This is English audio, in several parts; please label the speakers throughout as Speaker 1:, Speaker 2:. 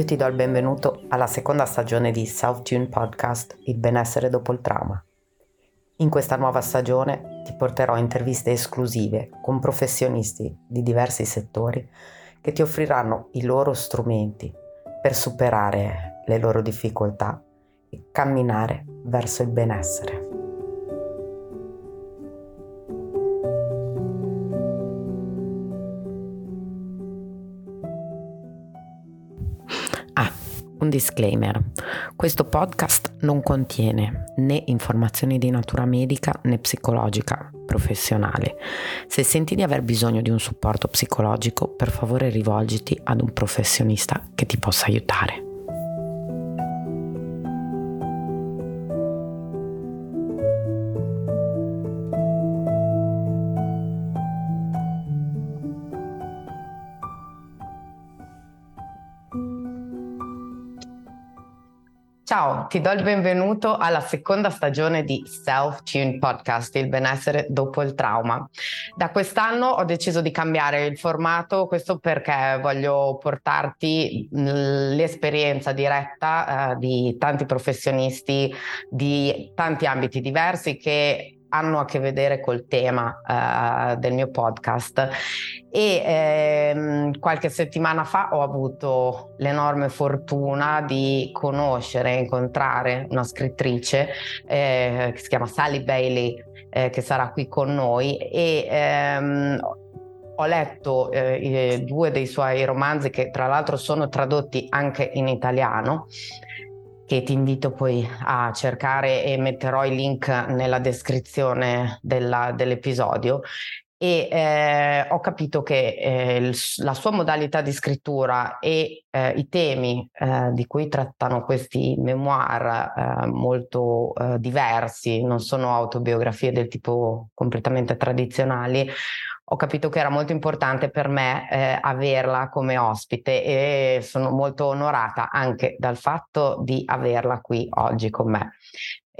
Speaker 1: Io ti do il benvenuto alla seconda stagione di Self Tune Podcast Il benessere dopo il trauma. In questa nuova stagione ti porterò interviste esclusive con professionisti di diversi settori che ti offriranno i loro strumenti per superare le loro difficoltà e camminare verso il benessere. Disclaimer. Questo podcast non contiene né informazioni di natura medica né psicologica professionale. Se senti di aver bisogno di un supporto psicologico, per favore rivolgiti ad un professionista che ti possa aiutare. Ti do il benvenuto alla seconda stagione di Self Tune Podcast, il benessere dopo il trauma. Da quest'anno ho deciso di cambiare il formato, questo perché voglio portarti l'esperienza diretta eh, di tanti professionisti di tanti ambiti diversi che hanno a che vedere col tema uh, del mio podcast. E ehm, qualche settimana fa ho avuto l'enorme fortuna di conoscere e incontrare una scrittrice eh, che si chiama Sally Bailey eh, che sarà qui con noi. E ehm, ho letto eh, due dei suoi romanzi che tra l'altro sono tradotti anche in italiano che ti invito poi a cercare e metterò i link nella descrizione della, dell'episodio. E eh, ho capito che eh, il, la sua modalità di scrittura e eh, i temi eh, di cui trattano questi memoir eh, molto eh, diversi, non sono autobiografie del tipo completamente tradizionali, ho capito che era molto importante per me eh, averla come ospite e sono molto onorata anche dal fatto di averla qui oggi con me.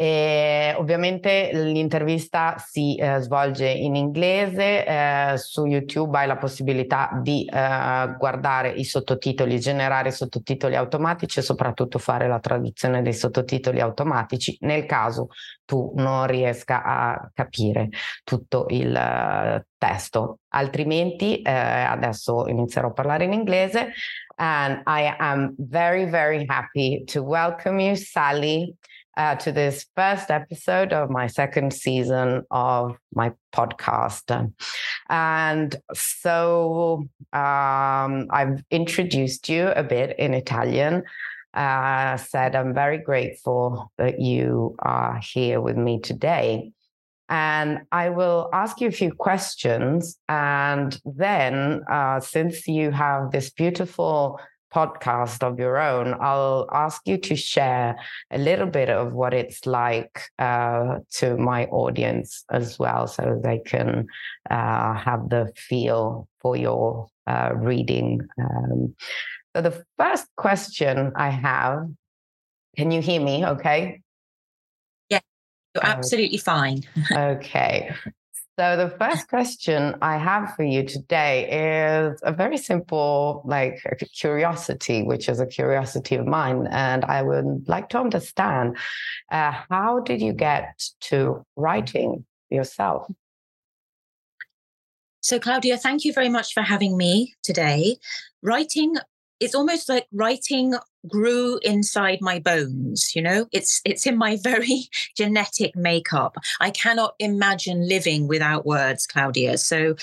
Speaker 1: E ovviamente l'intervista si eh, svolge in inglese, eh, su YouTube hai la possibilità di eh, guardare i sottotitoli, generare sottotitoli automatici e soprattutto fare la traduzione dei sottotitoli automatici nel caso tu non riesca a capire tutto il uh, testo. Altrimenti eh, adesso inizierò a parlare in inglese and I am very very happy to welcome you Sally uh, to this first episode of my second season of my podcast. And so um, I've introduced you a bit in Italian. Uh, said, I'm very grateful that you are here with me today. And I will ask you a few questions. And then, uh, since you have this beautiful podcast of your own, I'll ask you to share a little bit of what it's like uh, to my audience as well, so they can uh, have the feel for your uh, reading. Um, so, the first question I have can you hear me okay?
Speaker 2: Yeah, you're absolutely fine.
Speaker 1: okay. So the first question I have for you today is a very simple, like curiosity, which is a curiosity of mine, and I would like to understand uh, how did you get to writing yourself?
Speaker 2: So, Claudia, thank you very much for having me today. Writing it's almost like writing grew inside my bones you know? It's it's in my very genetic makeup. I cannot imagine living without words claudia. So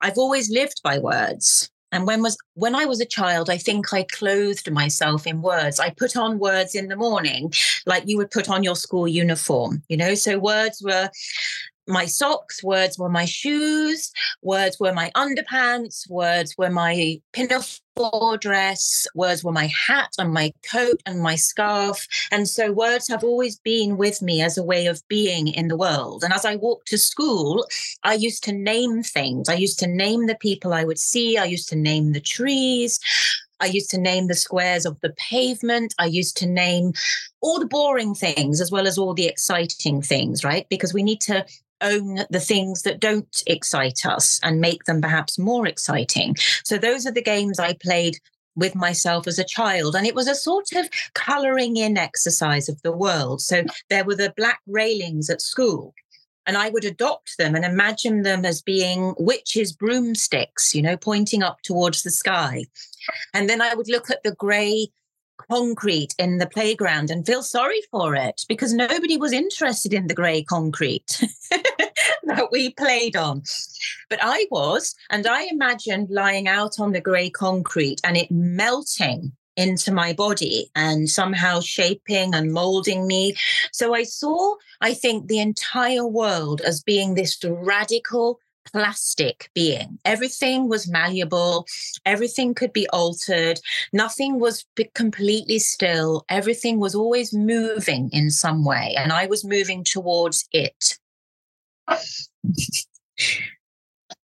Speaker 2: i've always lived by words. And when was when i was a child i think i clothed myself in words. I put on words in the morning like you would put on your school uniform you know? So words were my socks, words were my shoes, words were my underpants, words were my pinafore dress, words were my hat and my coat and my scarf. And so words have always been with me as a way of being in the world. And as I walked to school, I used to name things. I used to name the people I would see, I used to name the trees. I used to name the squares of the pavement. I used to name all the boring things as well as all the exciting things, right? Because we need to own the things that don't excite us and make them perhaps more exciting. So those are the games I played with myself as a child. And it was a sort of colouring in exercise of the world. So there were the black railings at school. And I would adopt them and imagine them as being witches' broomsticks, you know, pointing up towards the sky. And then I would look at the grey concrete in the playground and feel sorry for it because nobody was interested in the grey concrete that we played on. But I was, and I imagined lying out on the grey concrete and it melting into my body and somehow shaping and molding me. So I saw, I think, the entire world as being this radical plastic being. Everything was malleable, everything could be altered, nothing was completely still, everything was always moving in some way, and I was moving towards it.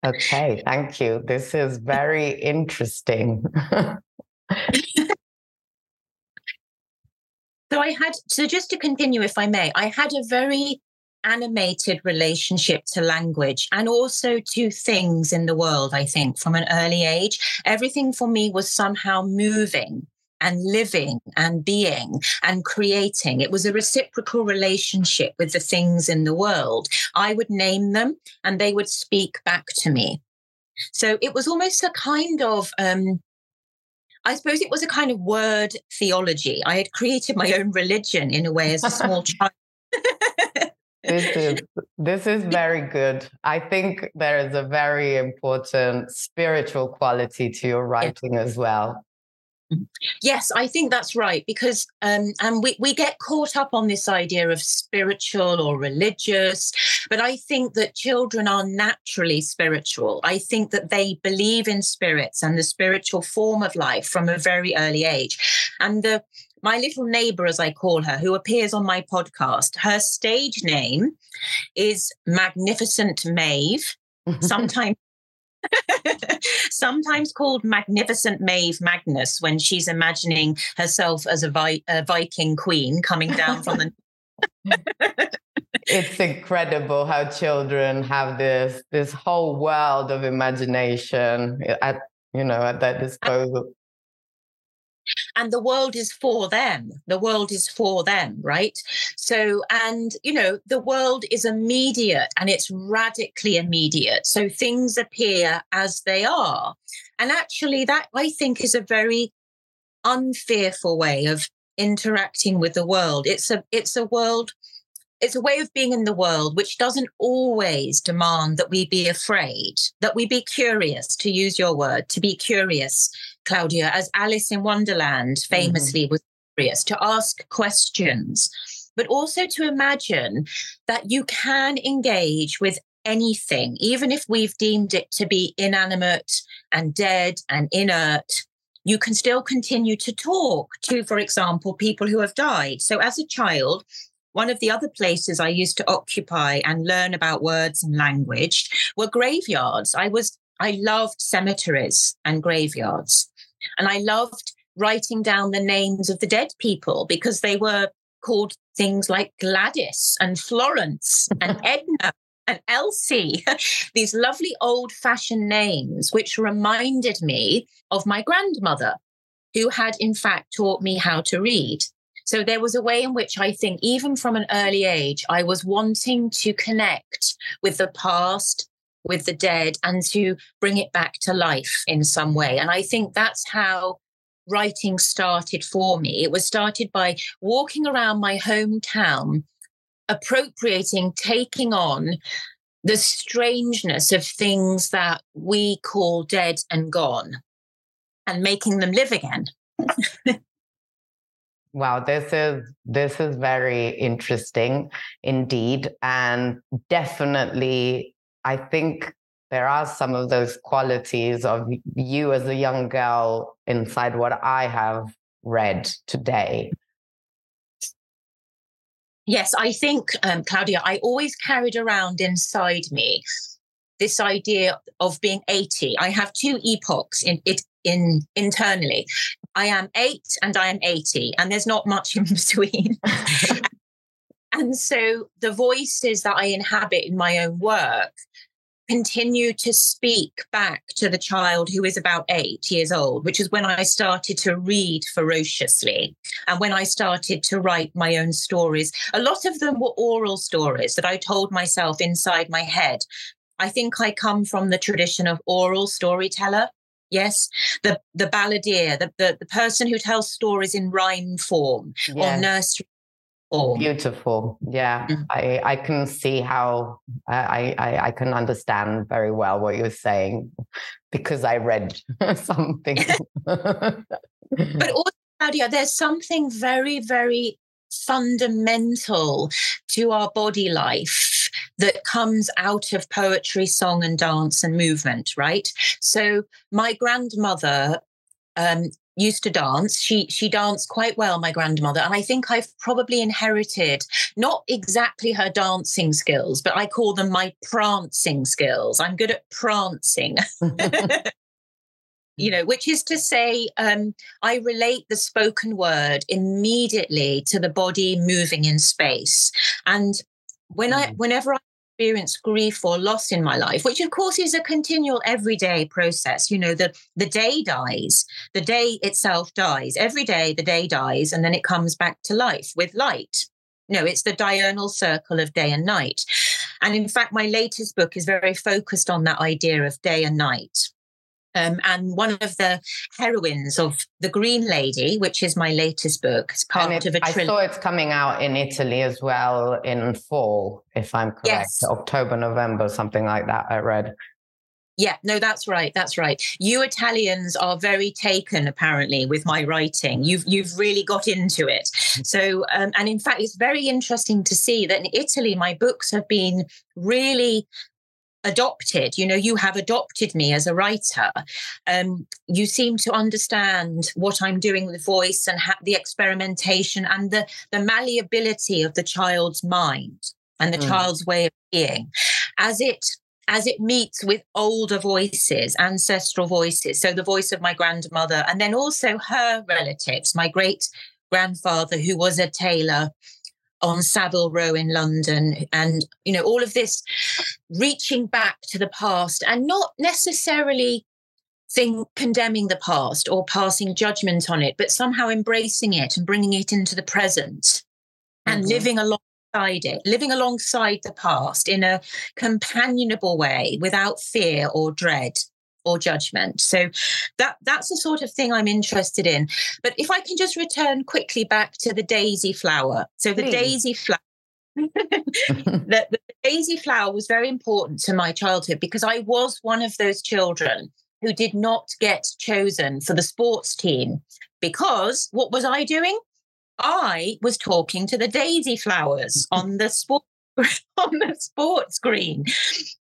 Speaker 1: okay, thank you. This is very interesting.
Speaker 2: So I had, so just to continue, if I may, I had a very animated relationship to language and also to things in the world, I think, from an early age. Everything for me was somehow moving and living and being and creating. It was a reciprocal relationship with the things in the world. I would name them and they would speak back to me. So it was almost a kind of um, I suppose it was a kind of word theology. I had created my own religion in a way as a small child.
Speaker 1: This is this is very good. I think there is a very important spiritual quality to your writing as well.
Speaker 2: Yes, I think that's right because um, and we, we get caught up on this idea of spiritual or religious, but I think that children are naturally spiritual. I think that they believe in spirits and the spiritual form of life from a very early age. And the my little neighbor, as I call her, who appears on my podcast, her stage name is Magnificent Maeve. Sometimes sometimes called Magnificent Maeve Magnus when she's imagining herself as a, Vi- a Viking queen coming down from the.
Speaker 1: it's incredible how children have this this whole world of imagination at you know at their disposal
Speaker 2: and the world is for them. The world is for them right? So and you know the world is immediate and it's radically immediate. So things appear as they are. And actually that i think is a very unfearful way of interacting with the world. It's a it's a world it's a way of being in the world which doesn't always demand that we be afraid, that we be curious, to use your word, to be curious, Claudia, as Alice in Wonderland mm-hmm. famously mm-hmm. was curious, to ask questions, but also to imagine that you can engage with anything, even if we've deemed it to be inanimate and dead and inert. You can still continue to talk to, for example, people who have died. So, as a child, one of the other places I used to occupy and learn about words and language were graveyards. I was I loved cemeteries and graveyards. And I loved writing down the names of the dead people because they were called things like Gladys and Florence and Edna and Elsie, these lovely old fashioned names, which reminded me of my grandmother, who had in fact taught me how to read. So there was a way in which I think, even from an early age, I was wanting to connect with the past, with the dead, and to bring it back to life in some way. And I think that's how writing started for me. It was started by walking around my hometown, appropriating, taking on the strangeness of things that we call dead and gone and making them live again.
Speaker 1: Wow, this is this is very interesting indeed, and definitely, I think there are some of those qualities of you as a young girl inside what I have read today.
Speaker 2: Yes, I think, um, Claudia, I always carried around inside me this idea of being 80. I have two epochs in it in internally. I am eight and I am 80, and there's not much in between. and so the voices that I inhabit in my own work continue to speak back to the child who is about eight years old, which is when I started to read ferociously and when I started to write my own stories. A lot of them were oral stories that I told myself inside my head. I think I come from the tradition of oral storyteller. Yes, the the balladeer, the, the, the person who tells stories in rhyme form or nursery
Speaker 1: form. Beautiful. Yeah, mm-hmm. I, I can see how I, I, I can understand very well what you're saying because I read something.
Speaker 2: but also, Claudia, there's something very, very fundamental to our body life that comes out of poetry, song, and dance and movement, right? So, my grandmother um, used to dance. She she danced quite well, my grandmother, and I think I've probably inherited not exactly her dancing skills, but I call them my prancing skills. I'm good at prancing. you know, which is to say, um, I relate the spoken word immediately to the body moving in space. And when mm. I, whenever I experienced grief or loss in my life, which of course is a continual everyday process. You know, the, the day dies, the day itself dies. Every day the day dies and then it comes back to life with light. No, it's the diurnal circle of day and night. And in fact, my latest book is very focused on that idea of day and night. Um, and one of the heroines of The Green Lady, which is my latest book, is part
Speaker 1: it,
Speaker 2: of a trilogy.
Speaker 1: I saw it's coming out in Italy as well in fall, if I'm correct. Yes. October, November, something like that, I read.
Speaker 2: Yeah, no, that's right. That's right. You Italians are very taken, apparently, with my writing. You've you've really got into it. So, um, and in fact, it's very interesting to see that in Italy, my books have been really adopted. You know you have adopted me as a writer. Um, you seem to understand what i'm doing with voice and ha- the experimentation and the the malleability of the child's mind and the mm. child's way of being. As it as it meets with older voices ancestral voices so the voice of my grandmother and then also her relatives my great grandfather who was a tailor on Savile Row in London, and you know all of this reaching back to the past and not necessarily thing condemning the past or passing judgment on it, but somehow embracing it and bringing it into the present and mm-hmm. living alongside it, living alongside the past in a companionable way without fear or dread or judgment. So that that's the sort of thing I'm interested in. But if I can just return quickly back to the daisy flower. So the Please. daisy flower the, the daisy flower was very important to my childhood because I was one of those children who did not get chosen for the sports team because what was I doing? I was talking to the daisy flowers on the sport on the sports green.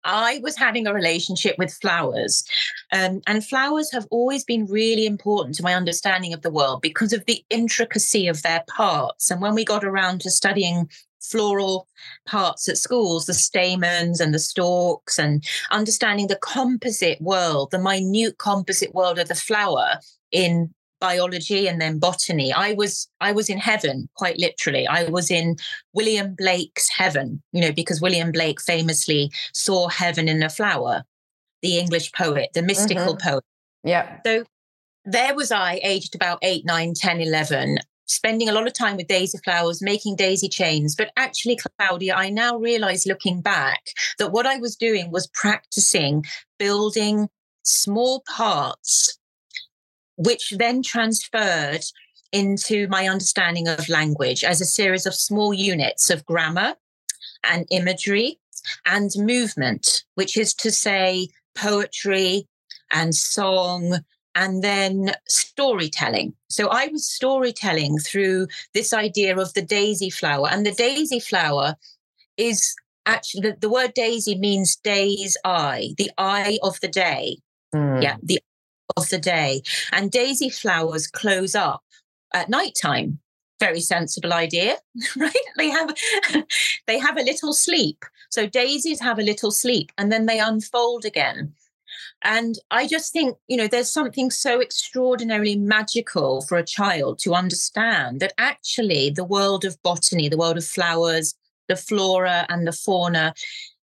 Speaker 2: I was having a relationship with flowers. Um, and flowers have always been really important to my understanding of the world because of the intricacy of their parts. And when we got around to studying floral parts at schools, the stamens and the stalks, and understanding the composite world, the minute composite world of the flower in biology and then botany. I was i was in heaven quite literally. I was in william blake's heaven you know because william blake famously saw heaven in a flower the english poet the mystical mm-hmm. poet.
Speaker 1: Yeah.
Speaker 2: So there was i aged about 8 9 10 11 spending a lot of time with daisy flowers making daisy chains. But actually claudia i now realize looking back that what i was doing was practicing building small parts which then transferred into my understanding of language as a series of small units of grammar and imagery and movement, which is to say, poetry and song and then storytelling. So I was storytelling through this idea of the daisy flower. And the daisy flower is actually the, the word daisy means day's eye, the eye of the day. Mm. Yeah, the of the day. And daisy flowers close up at night time. Very sensible idea, right? They have they have a little sleep. So daisies have a little sleep and then they unfold again. And I just think, you know, there's something so extraordinarily magical for a child to understand that actually the world of botany, the world of flowers, the flora and the fauna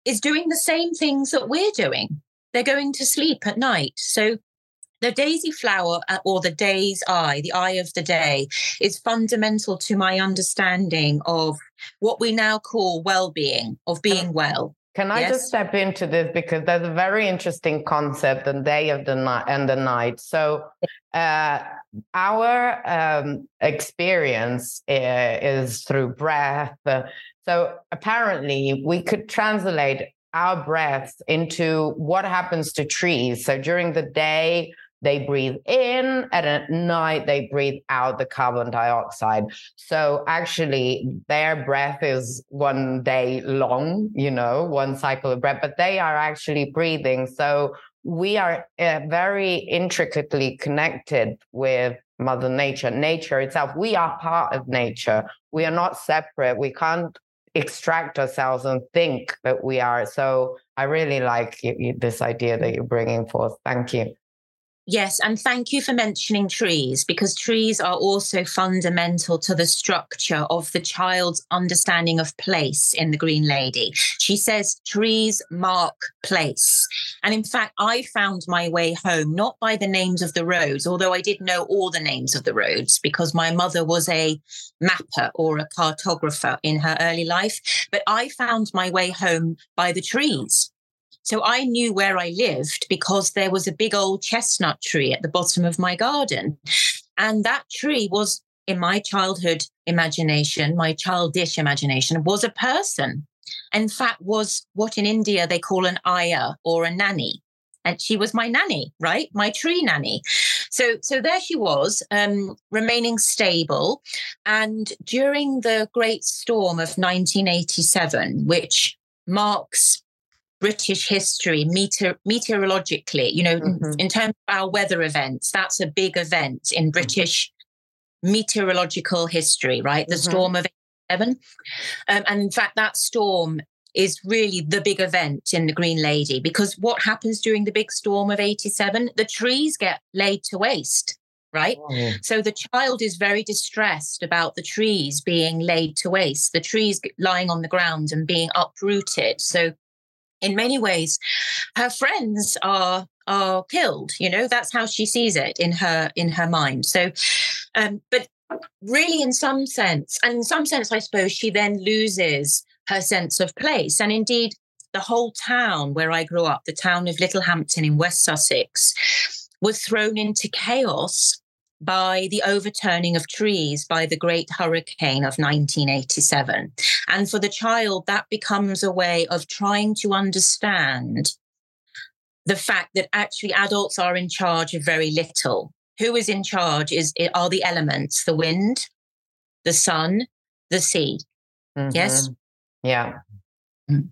Speaker 2: is doing the same things that we're doing. They're going to sleep at night. So the daisy flower uh, or the day's eye, the eye of the day, is fundamental to my understanding of what we now call well being, of being well.
Speaker 1: Can I yes. just step into this because there's a very interesting concept, the day of the night and the night. So, uh, our um, experience uh, is through breath. So, apparently, we could translate our breath into what happens to trees. So, during the day, they breathe in and at night they breathe out the carbon dioxide. So actually their breath is one day long you know one cycle of breath but they are actually breathing. So we are uh, very intricately connected with mother nature. Nature itself we are part of nature. We are not separate. We can't extract ourselves and think that we are. So i really like this idea that you're bringing forth. Thank you
Speaker 2: Yes, and thank you for mentioning trees because trees are also fundamental to the structure of the child's understanding of place in the Green Lady. She says trees mark place. And in fact, I found my way home not by the names of the roads, although I did know all the names of the roads because my mother was a mapper or a cartographer in her early life, but I found my way home by the trees. So I knew where I lived because there was a big old chestnut tree at the bottom of my garden. And that tree was, in my childhood imagination, my childish imagination, was a person. In fact, was what in India they call an ayah or a nanny. And she was my nanny, right? My tree nanny. So, so there she was, um, remaining stable. And during the great storm of 1987, which marks British history meteor, meteorologically, you know, mm-hmm. in terms of our weather events, that's a big event in. British mm-hmm. meteorological history, right? The mm-hmm. storm of 87. Um, and in fact, that storm is really the big event in the Green Lady because what happens during the big storm of 87? The trees get laid to waste. Right. Oh. So the child is very distressed about the trees being laid to waste, the trees lying on the ground and being uprooted. So in many ways her friends are are killed you know? That's how she sees it in her in her mind. So um but really in some sense and in some sense i suppose she then loses her sense of place. And indeed the whole town where i grew up the town of littlehampton in west sussex was thrown into chaos by the overturning of trees by the great hurricane of 1987. And for the child, that becomes a way of trying to understand the fact that actually adults are in charge of very little. Who is in charge is are the elements, the wind, the sun, the sea. Mm-hmm. Yes.
Speaker 1: Yeah. Mm.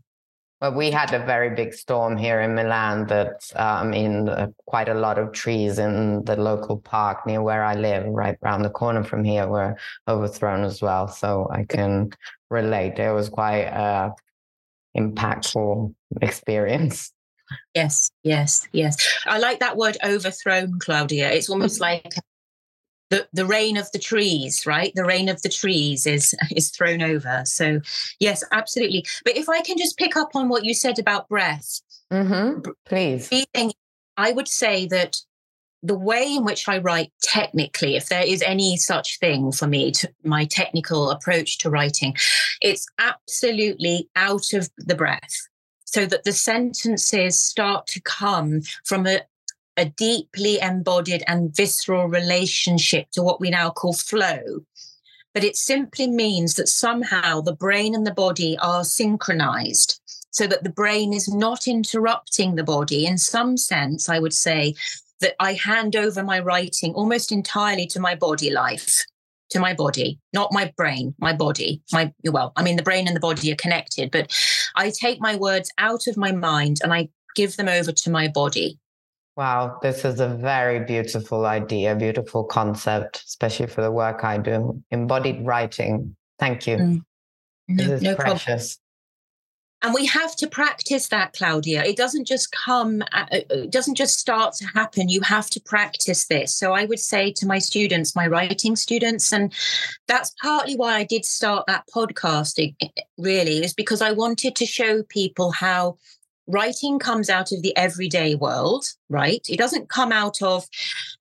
Speaker 1: Well, we had a very big storm here in Milan that, uh, I mean, uh, quite a lot of trees in the local park near where I live, right around the corner from here, were overthrown as well. So I can relate. It was quite a impactful experience.
Speaker 2: Yes, yes, yes. I like that word overthrown, Claudia. It's almost like the, the reign of the trees, right? The reign of the trees is is thrown over. So yes, absolutely. But if I can just pick up on what you said about breath,
Speaker 1: mm-hmm. please.
Speaker 2: Breathing, I would say that the way in which I write technically, if there is any such thing for me, to my technical approach to writing, it's absolutely out of the breath so that the sentences start to come from a, a deeply embodied and visceral relationship to what we now call flow. But it simply means that somehow the brain and the body are synchronized so that the brain is not interrupting the body. In some sense, I would say that I hand over my writing almost entirely to my body life, to my body, not my brain, my body. My well, I mean the brain and the body are connected, but I take my words out of my mind and I give them over to my body.
Speaker 1: Wow, this is a very beautiful idea, beautiful concept, especially for the work I do. Embodied writing. Thank you. Mm. No, this is no precious.
Speaker 2: and we have to practice that claudia it doesn't just come uh, uh, it doesn't just start to happen you have to practice this so i would say to my students my writing students and that's partly why i did start that podcasting really is because i wanted to show people how writing comes out of the everyday world right it doesn't come out of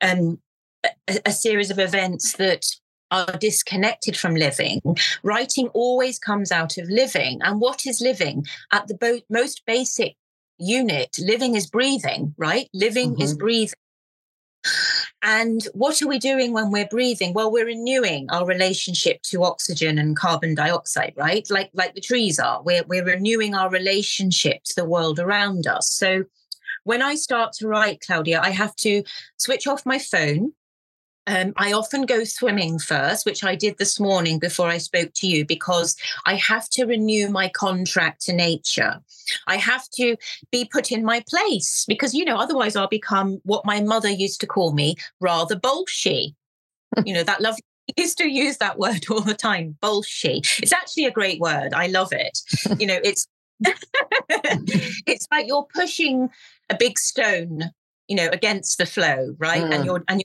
Speaker 2: um, a, a series of events that are disconnected from living. Writing always comes out of living. And what is living? At the bo- most basic unit, living is breathing, right? Living mm-hmm. is breathing. And what are we doing when we're breathing? Well, we're renewing our relationship to oxygen and carbon dioxide, right? Like like the trees are. We're we're renewing our relationship to the world around us. So when I start to write, Claudia, I have to switch off my phone. Um, I often go swimming first, which I did this morning before I spoke to you, because I have to renew my contract to nature. I have to be put in my place because, you know, otherwise I'll become what my mother used to call me rather bolshy. you know, that love used to use that word all the time, bolshy. It's actually a great word. I love it. you know, it's it's like you're pushing a big stone you know against the flow right mm. and you're and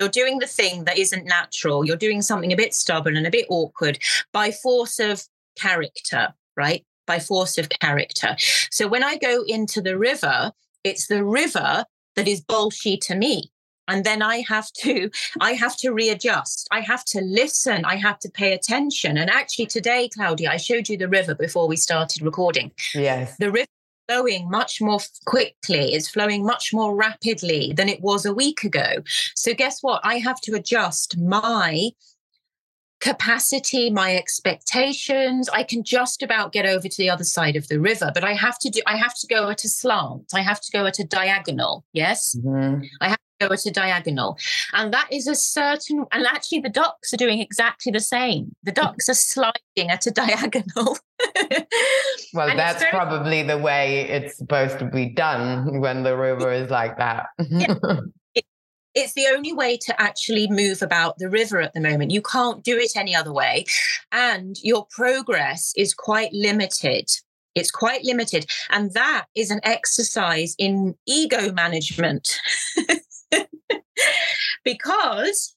Speaker 2: you're doing the thing that isn't natural. You're doing something a bit stubborn and a bit awkward by force of character, right? By force of character. So when I go into the river, it's the river that is bolshy to me and then i have to i have to readjust i have to listen i have to pay attention and actually today claudia i showed you the river before we started recording
Speaker 1: yes
Speaker 2: the river flowing much more quickly, it's flowing much more rapidly than it was a week ago. So, guess what? I have to adjust my capacity, my expectations. I can just about get over to the other side of the river, but I have to do, I have to go at a slant. I have to go at a diagonal. Yes. Mm-hmm. I have to go at a diagonal. And that is a certain, and actually the ducks are doing exactly the same. The ducks are sliding at a diagonal.
Speaker 1: well, and that's very, probably the way it's supposed to be done when the river is like that. yeah.
Speaker 2: it's the only way to actually move about the river at the moment. You can't do it any other way. And your progress is quite limited. It's quite limited. And that is an exercise in ego management. because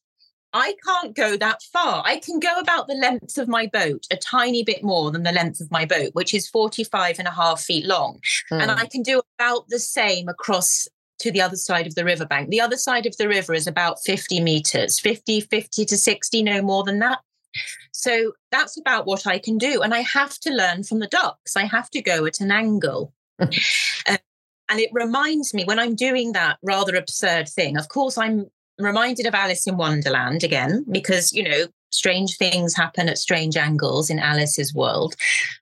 Speaker 2: I can't go that far. I can go about the length of my boat, a tiny bit more than the length of my boat, which is 45 and a half feet long. Mm. And hmm. I can do about the same across to the other side of the riverbank. The other side of the river is about 50 meters, 50, 50 to 60, no more than that. So that's about what I can do. And I have to learn from the ducks. I have to go at an angle. uh, and it reminds me when I'm doing that rather absurd thing, of course, I'm reminded of Alice in Wonderland again, because, you know, strange things happen at strange angles in Alice's world.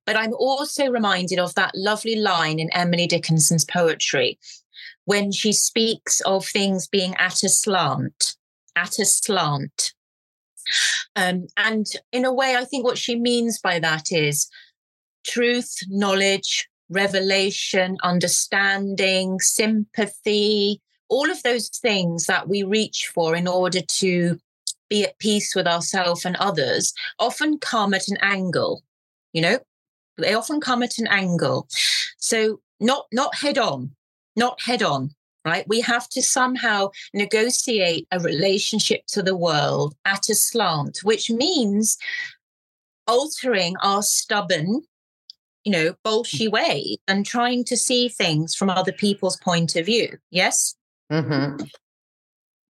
Speaker 2: But I'm also reminded of that lovely line in Emily Dickinson's poetry when she speaks of things being at a slant, at a slant. Um, and in a way, I think what she means by that is truth, knowledge, revelation, understanding, sympathy, all of those things that we reach for in order to be at peace with ourselves and others often come at an angle, you know, they often come at an angle. So not not head on, not head on, right? We have to somehow negotiate a relationship to the world at a slant, which means altering our stubborn you know, bolshy way and trying to see things from other people's point of view. Yes.
Speaker 1: Mm-hmm.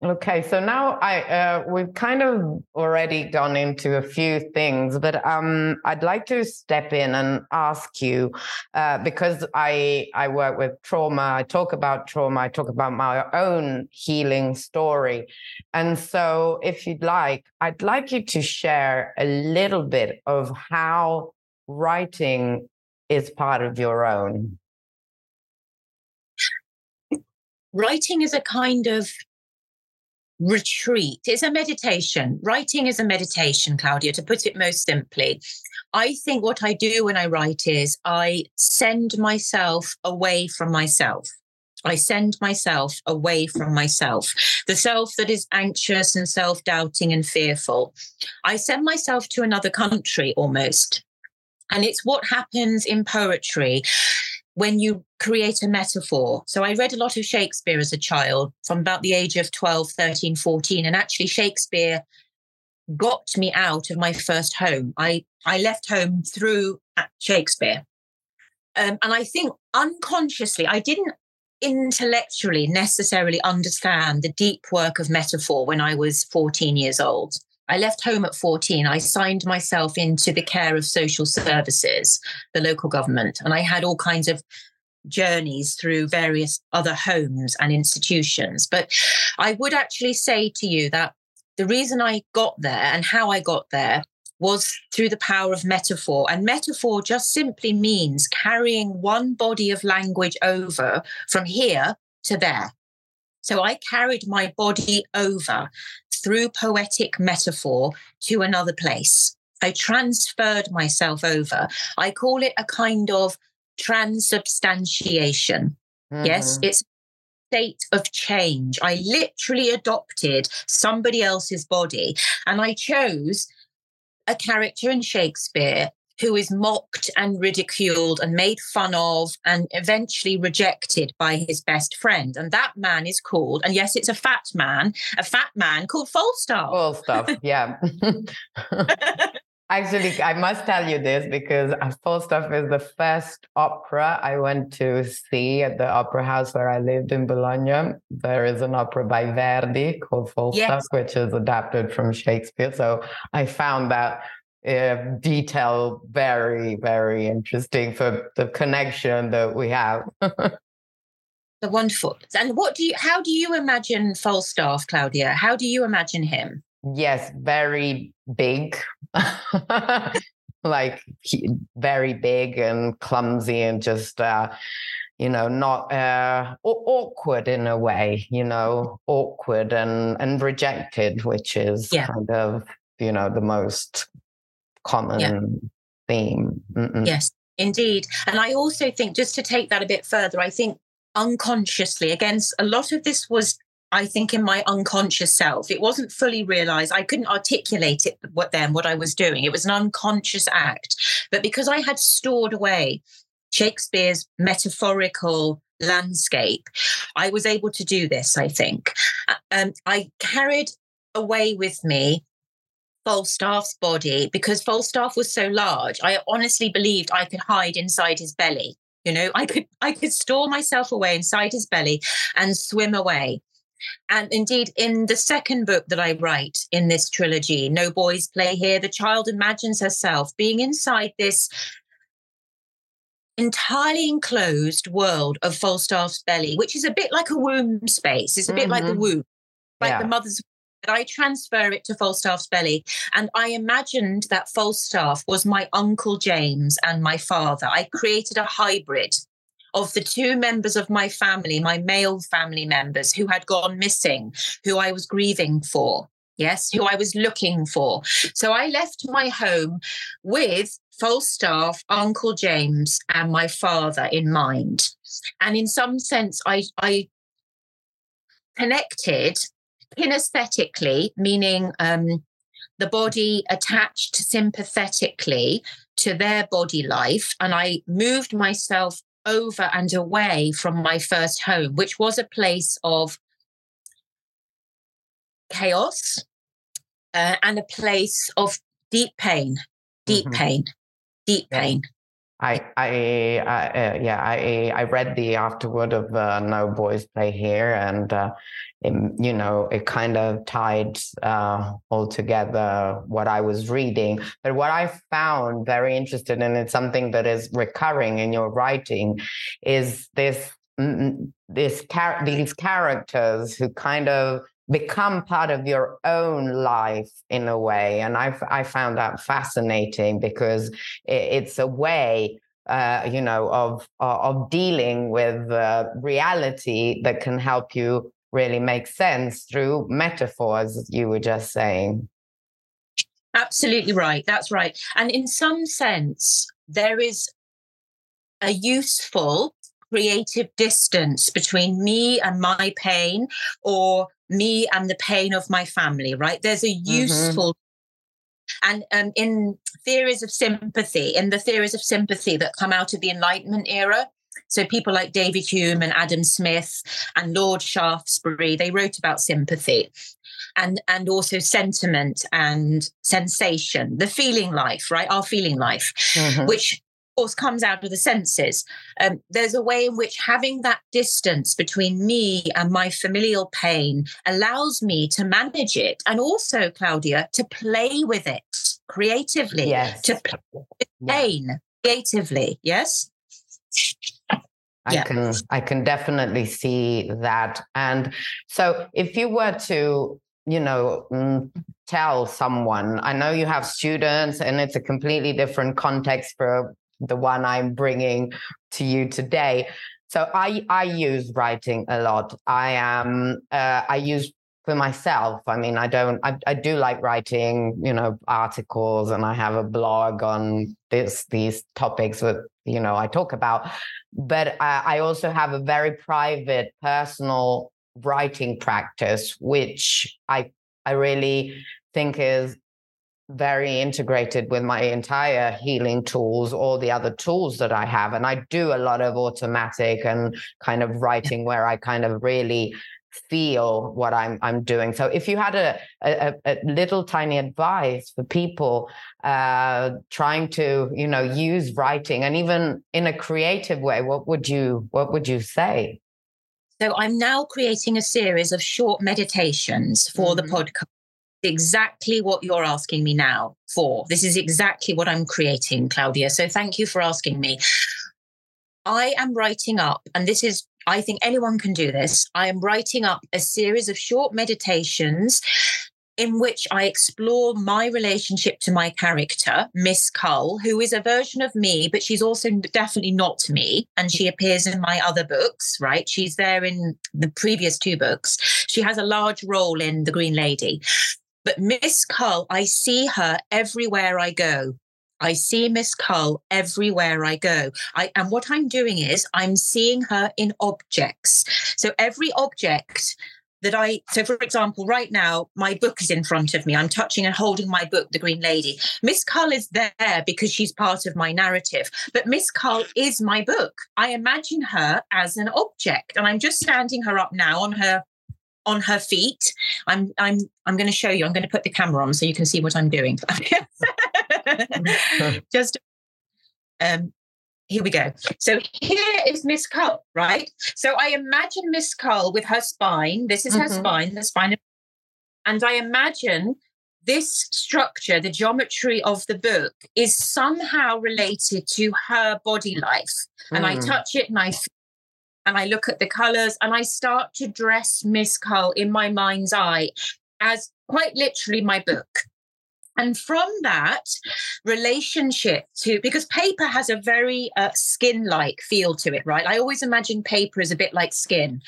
Speaker 1: Okay, so now I uh, we've kind of already gone into a few things, but um, I'd like to step in and ask you uh, because I I work with trauma, I talk about trauma, I talk about my own healing story, and so if you'd like, I'd like you to share a little bit of how writing is part of your own?
Speaker 2: Writing is a kind of retreat. It's a meditation. Writing is a meditation, Claudia, to put it most simply. I think what I do when I write is I send myself away from myself. I send myself away from myself, the self that is anxious and self doubting and fearful. I send myself to another country almost And it's what happens in poetry when you create a metaphor. So I read a lot of Shakespeare as a child from about the age of 12, 13, 14. And actually, Shakespeare got me out of my first home. I, I left home through Shakespeare. Um, and I think unconsciously, I didn't intellectually necessarily understand the deep work of metaphor when I was 14 years old. I left home at 14. I signed myself into the care of social services, the local government, and I had all kinds of journeys through various other homes and institutions. But I would actually say to you that the reason I got there and how I got there was through the power of metaphor. And metaphor just simply means carrying one body of language over from here to there. So I carried my body over through poetic metaphor to another place. I transferred myself over. I call it a kind of transubstantiation. Mm-hmm. Yes, it's a state of change. I literally adopted somebody else's body and I chose a character in Shakespeare who is mocked and ridiculed and made fun of and eventually rejected by his best friend. And that man is called, and yes, it's a fat man, a fat man called Falstaff.
Speaker 1: Falstaff, yeah. Actually, I must tell you this because Falstaff is the first opera I went to see at the opera house where I lived in Bologna. There is an opera by Verdi called Falstaff, yes. which is adapted from Shakespeare. So I found that uh, detail very very interesting for the connection that we have.
Speaker 2: The wonderful. And what do you how do you imagine falstaff claudia? How do you imagine him?
Speaker 1: Yes very big. Like he, very big and clumsy and just uh you know not uh awkward in a way you know awkward and and rejected which is yeah. kind of you know the most common yeah. theme.
Speaker 2: Mm-mm. Yes, indeed. And I also think, just to take that a bit further, I think unconsciously, against a lot of this was I think in my unconscious self. It wasn't fully realized. I couldn't articulate it what then what I was doing. It was an unconscious act. But because I had stored away Shakespeare's metaphorical landscape, I was able to do this, I think. Um, I carried away with me Falstaff's body because Falstaff was so large. I honestly believed I could hide inside his belly. You know, I could I could store myself away inside his belly and swim away. And indeed, in the second book that I write in this trilogy, No Boys Play Here, the child imagines herself being inside this entirely enclosed world of Falstaff's belly, which is a bit like a womb space. It's a bit mm-hmm. like the mm-hmm. womb, like yeah. the mother's I transfer it to Falstaff's belly. And I imagined that Falstaff was my Uncle James and my father. I created a hybrid of the two members of my family, my male family members who had gone missing, who I was grieving for. Yes, who I was looking for. So I left my home with Falstaff, Uncle James, and my father in mind. And in some sense, I, I connected kinesthetically, meaning um, the body attached sympathetically to their body life. And I moved myself over and away from my first home, which was a place of chaos uh, and a place of deep pain, deep mm-hmm. pain, deep pain.
Speaker 1: I, I, I uh, yeah, I, I read the afterword of uh, No Boys Play Here, and uh, it, you know, it kind of tied uh, all together what I was reading. But what I found very interesting, and it's something that is recurring in your writing, is this this char- these characters who kind of become part of your own life in a way. And I, I found that fascinating because it, it's a way. Uh, you know, of of dealing with uh, reality that can help you really make sense through metaphors, you were just saying.
Speaker 2: Absolutely right. That's right. And in some sense, there is a useful creative distance between me and my pain or me and the pain of my family, right? There's a mm-hmm. useful And um, in theories of sympathy, in the theories of sympathy that come out of the Enlightenment era, so people like David Hume and Adam Smith and Lord Shaftesbury, they wrote about sympathy and and also sentiment and sensation, the feeling life, right? Our feeling life, mm-hmm. which course comes out of the senses. Um, there's a way in which having that distance between me and my familial pain allows me to manage it, and also Claudia to play with it creatively.
Speaker 1: Yes.
Speaker 2: To play with pain yeah. creatively. Yes.
Speaker 1: I yeah. can I can definitely see that. And so if you were to, you know, mm, tell someone, I know you have students and it's a completely different context for the one I'm bringing to you today. So I I use writing a lot. I am uh, I use for myself. I mean, I don't. I, I do like writing, you know, articles, and I have a blog on this these topics that you know I talk about. But I, I also have a very private, personal writing practice, which I I really think is very integrated with my entire healing tools, all the other tools that I have. And I do a lot of automatic and kind of writing where I kind of really feel what I'm I'm doing. So if you had a a, a little tiny advice for people uh, trying to you know use writing and even in a creative way, what would you what would you say?
Speaker 2: So I'm now creating a series of short meditations for mm-hmm. the podcast exactly what you're asking me now for. This is exactly what I'm creating, Claudia. So thank you for asking me. I am writing up, and this is, I think anyone can do this. I am writing up a series of short meditations in which I explore my relationship to my character, Miss Cull, who is a version of me, but she's also definitely not me. And she appears in my other books, right? She's there in the previous two books. She has a large role in The Green Lady. But Miss Cull, I see her everywhere I go. I see Miss Cull everywhere I go. I, and what I'm doing is I'm seeing her in objects. So every object that I, so for example, right now, my book is in front of me. I'm touching and holding my book, The Green Lady. Miss Cull is there because she's part of my narrative, but Miss Cull is my book. I imagine her as an object, and I'm just standing her up now on her on her feet. I'm I'm I'm going to show you. I'm going to put the camera on so you can see what I'm doing. Just um here we go. So here is Miss Cull, right? So I imagine Miss Cull with her spine. This is mm-hmm. her spine, the spine of, and I imagine this structure, the geometry of the book, is somehow related to her body life. And mm. I touch it and I and I look at the colors and I start to dress Miss Cull in my mind's eye as quite literally my book. And from that relationship to, because paper has a very uh, skin like feel to it, right? I always imagine paper is a bit like skin.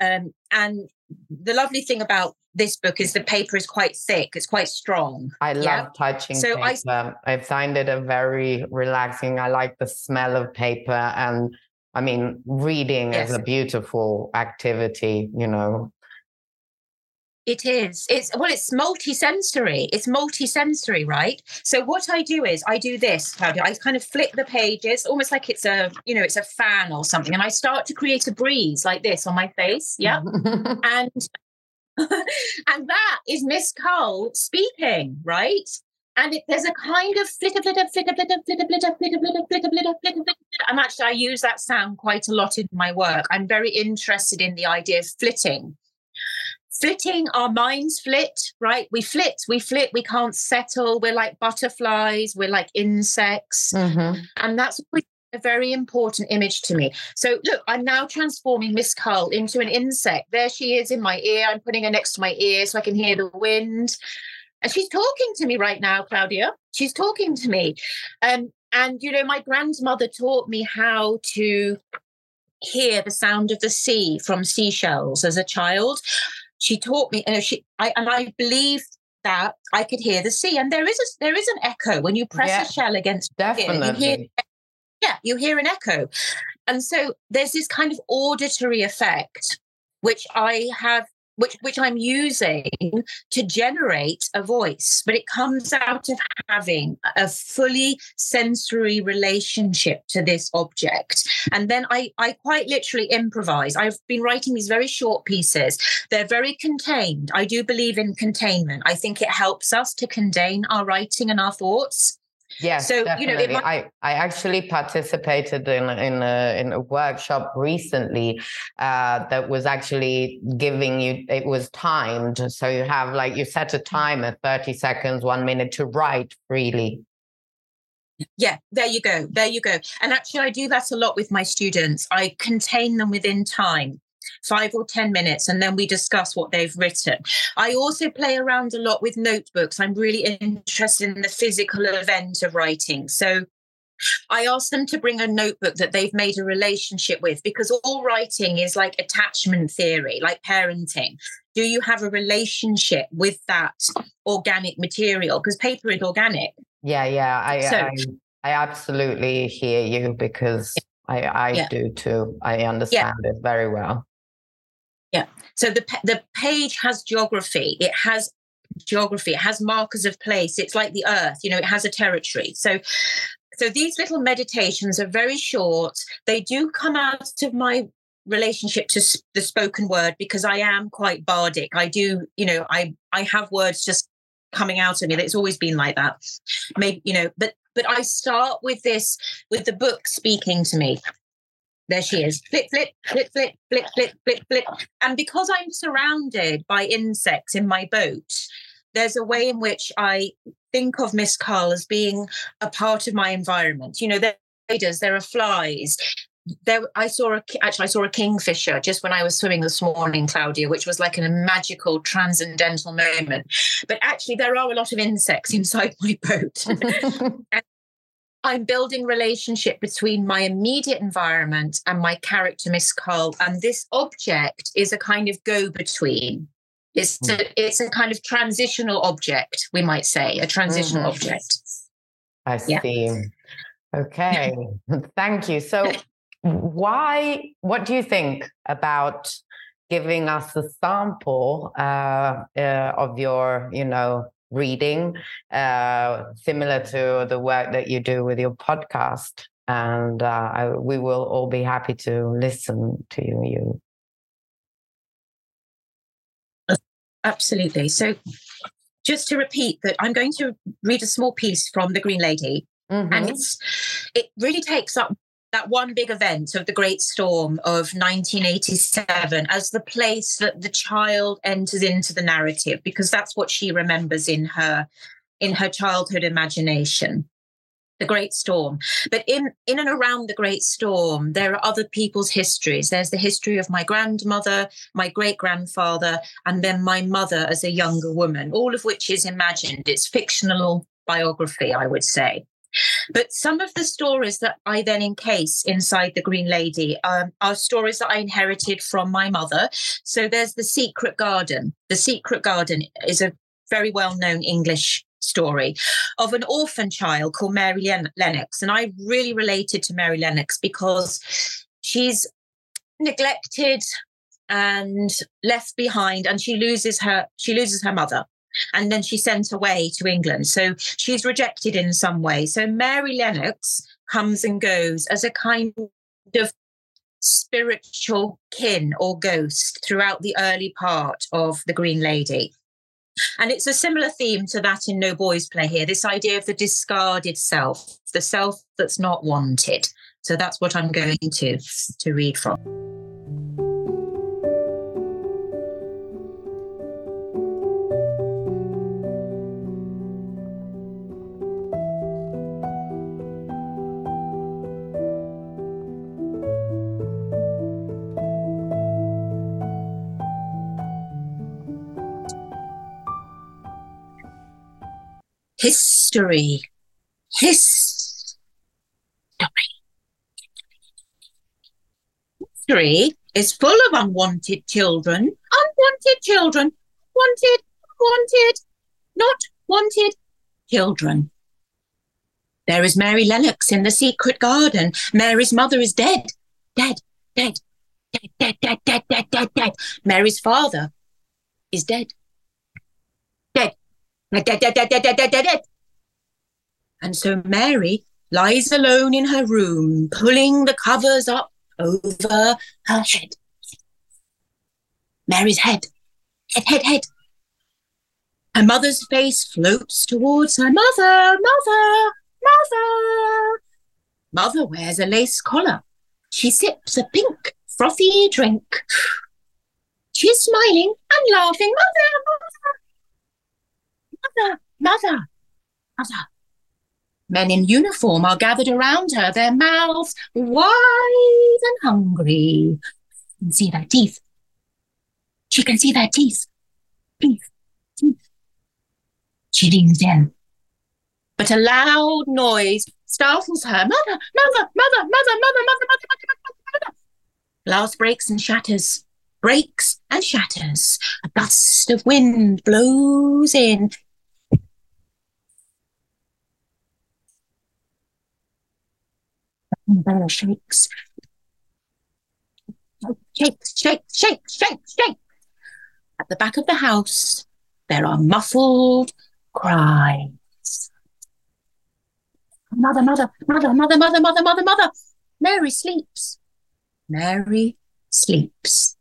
Speaker 2: Um, and the lovely thing about this book is the paper is quite thick, it's quite strong.
Speaker 1: I love yeah? touching so paper. I, I find it a very relaxing. I like the smell of paper and I mean, reading yes. is a beautiful activity, you know.
Speaker 2: It is. It's well, it's multi-sensory. It's multi-sensory, right? So what I do is I do this, Claudia. I kind of flip the pages, almost like it's a, you know, it's a fan or something, and I start to create a breeze like this on my face. Yeah. and and that is Miss Cole speaking, right? And it, there's a kind of flitter, flitter, flitter, flitter, flitter, flitter, flitter, flitter, flitter, flitter, flitter, flitter. And actually, I use that sound quite a lot in my work. I'm very interested in the idea of flitting. Flitting, our minds flit, right? We flit, we flit, we can't settle. We're like butterflies, we're like insects. Mm-hmm. And that's a very important image to me. So, look, I'm now transforming Miss Cull into an insect. There she is in my ear. I'm putting her next to my ear so I can hear the wind. And she's talking to me right now, Claudia. She's talking to me. Um, and, you know, my grandmother taught me how to hear the sound of the sea from seashells as a child. She taught me, uh, she, I, and I believe that I could hear the sea. And there is a, there is an echo when you press yeah, a shell against
Speaker 1: definitely.
Speaker 2: You hear, yeah, you hear an echo. And so there's this kind of auditory effect, which I have which which I'm using to generate a voice, but it comes out of having a fully sensory relationship to this object. And then I I quite literally improvise. I've been writing these very short pieces. They're very contained. I do believe in containment. I think it helps us to contain our writing and our thoughts.
Speaker 1: Yes, so definitely. you know, might- I I actually participated in in a in a workshop recently uh, that was actually giving you. It was timed, so you have like you set a timer, thirty seconds, one minute to write freely.
Speaker 2: Yeah, there you go. There you go. And actually, I do that a lot with my students. I contain them within time five or 10 minutes, and then we discuss what they've written. I also play around a lot with notebooks. I'm really interested in the physical event of writing. So I ask them to bring a notebook that they've made a relationship with because all writing is like attachment theory, like parenting. Do you have a relationship with that organic material? Because paper is organic.
Speaker 1: Yeah, yeah. I, so, I, I absolutely hear you because I, I yeah. do too. I understand yeah. it very well.
Speaker 2: Yeah. So the the page has geography. It has geography. It has markers of place. It's like the earth. You know, it has a territory. So so these little meditations are very short. They do come out of my relationship to the spoken word because I am quite bardic. I do, you know, I I have words just coming out of me. It's always been like that. Maybe, you know, but but I start with this with the book speaking to me. There she is. Flip, flip, flip, flip, flip, flip, flip, flip. And because I'm surrounded by insects in my boat, there's a way in which I think of Miss Carl as being a part of my environment. You know, there are spiders, there are flies. There, I saw a actually I saw a kingfisher just when I was swimming this morning, Claudia, which was like a magical transcendental moment. But actually, there are a lot of insects inside my boat, and I'm building relationship between my immediate environment and my character, Miss Cahill. And this object is a kind of go-between. It's mm. a, it's a kind of transitional object, we might say, a transitional mm-hmm. object.
Speaker 1: I see. Okay. Thank you. So why what do you think about giving us a sample uh, uh, of your, you know, reading, uh, similar to the work that you do with your podcast. And uh, I, we will all be happy to listen to you.
Speaker 2: Absolutely. So, just to repeat that, I'm going to read a small piece from The Green Lady. Mm-hmm. And it's, it really takes up that one big event of the Great Storm of 1987 as the place that the child enters into the narrative, because that's what she remembers in her in her childhood imagination. The Great Storm. But in, in and around the Great Storm, there are other people's histories. There's the history of my grandmother, my great grandfather, and then my mother as a younger woman, all of which is imagined. It's fictional biography, I would say. But some of the stories that I then encase inside The Green Lady um, are stories that I inherited from my mother. So there's The Secret Garden. The Secret Garden is a very well known English story of an orphan child called Mary Len- Lennox. And I really related to Mary Lennox because she's neglected and left behind and she loses her she loses her mother and then she's sent away to England. So she's rejected in some way. So Mary Lennox comes and goes as a kind of spiritual kin or ghost throughout the early part of The Green Lady. And it's a similar theme to that in No Boys Play here this idea of the discarded self, the self that's not wanted. So that's what I'm going to, to read from. History. History. History is full of unwanted children. Unwanted children. Wanted, wanted, not wanted children. There is Mary Lennox in the secret garden. Mary's mother is dead. Dead, dead, dead, dead, dead, dead, dead, dead, dead. Mary's father is dead. Dead. And so Mary lies alone in her room, pulling the covers up over her head. Mary's head. Head, head, head. Her mother's face floats towards her. Mother, mother, mother. Mother wears a lace collar. She sips a pink, frothy drink. She's smiling and laughing. Mother, mother, mother, mother, mother. Men in uniform are gathered around her, their mouths wide and hungry. You can see their teeth. She can see their teeth. Teeth, teeth. She leans in. But a loud noise startles her. Mother, mother, mother, mother, mother, mother, mother, mother, mother, mother. Glass breaks and shatters, breaks and shatters. A gust of wind blows in. The bell shakes. Shakes, shakes, shakes, shakes, shakes. At the back of the house, there are muffled cries. Mother, mother, mother, mother, mother, mother, mother, mother. Mary sleeps. Mary sleeps.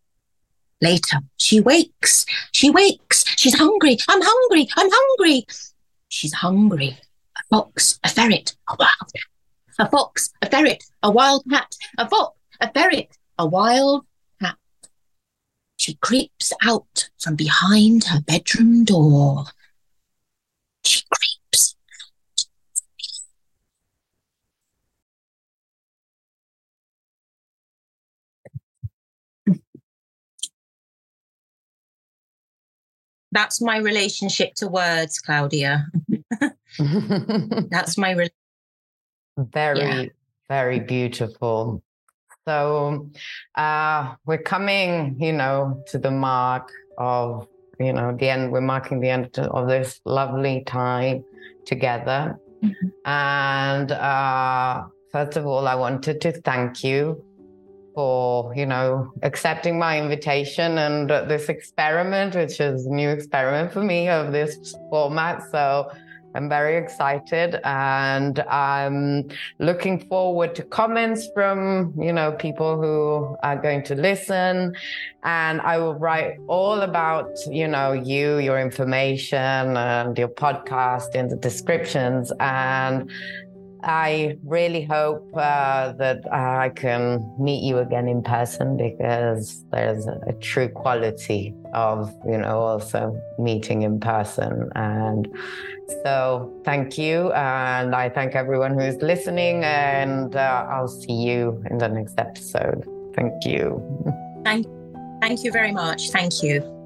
Speaker 2: Later, she wakes. She wakes. She's hungry. I'm hungry. I'm hungry. She's hungry. A fox, a ferret, a. A fox, a ferret, a wild cat. A fox, a ferret, a wild cat. She creeps out from behind her bedroom door. She creeps. Out. That's my relationship to words, Claudia. That's my re-
Speaker 1: very, yeah. very beautiful. So uh, we're coming, you know, to the mark of, you know, the end. We're marking the end of this lovely time together. Mm-hmm. And uh, first of all, I wanted to thank you for you know accepting my invitation and uh, this experiment which is a new experiment for me of this format so i'm very excited and i'm looking forward to comments from you know people who are going to listen. And i will write all about you know you your information and your podcast in the descriptions. And I really hope uh, that I can meet you again in person because there's a true quality of, you know, also meeting in person. And so thank you. And I thank everyone who's listening. And uh, I'll see you in the next episode. Thank you.
Speaker 2: Thank, thank you very much. Thank you.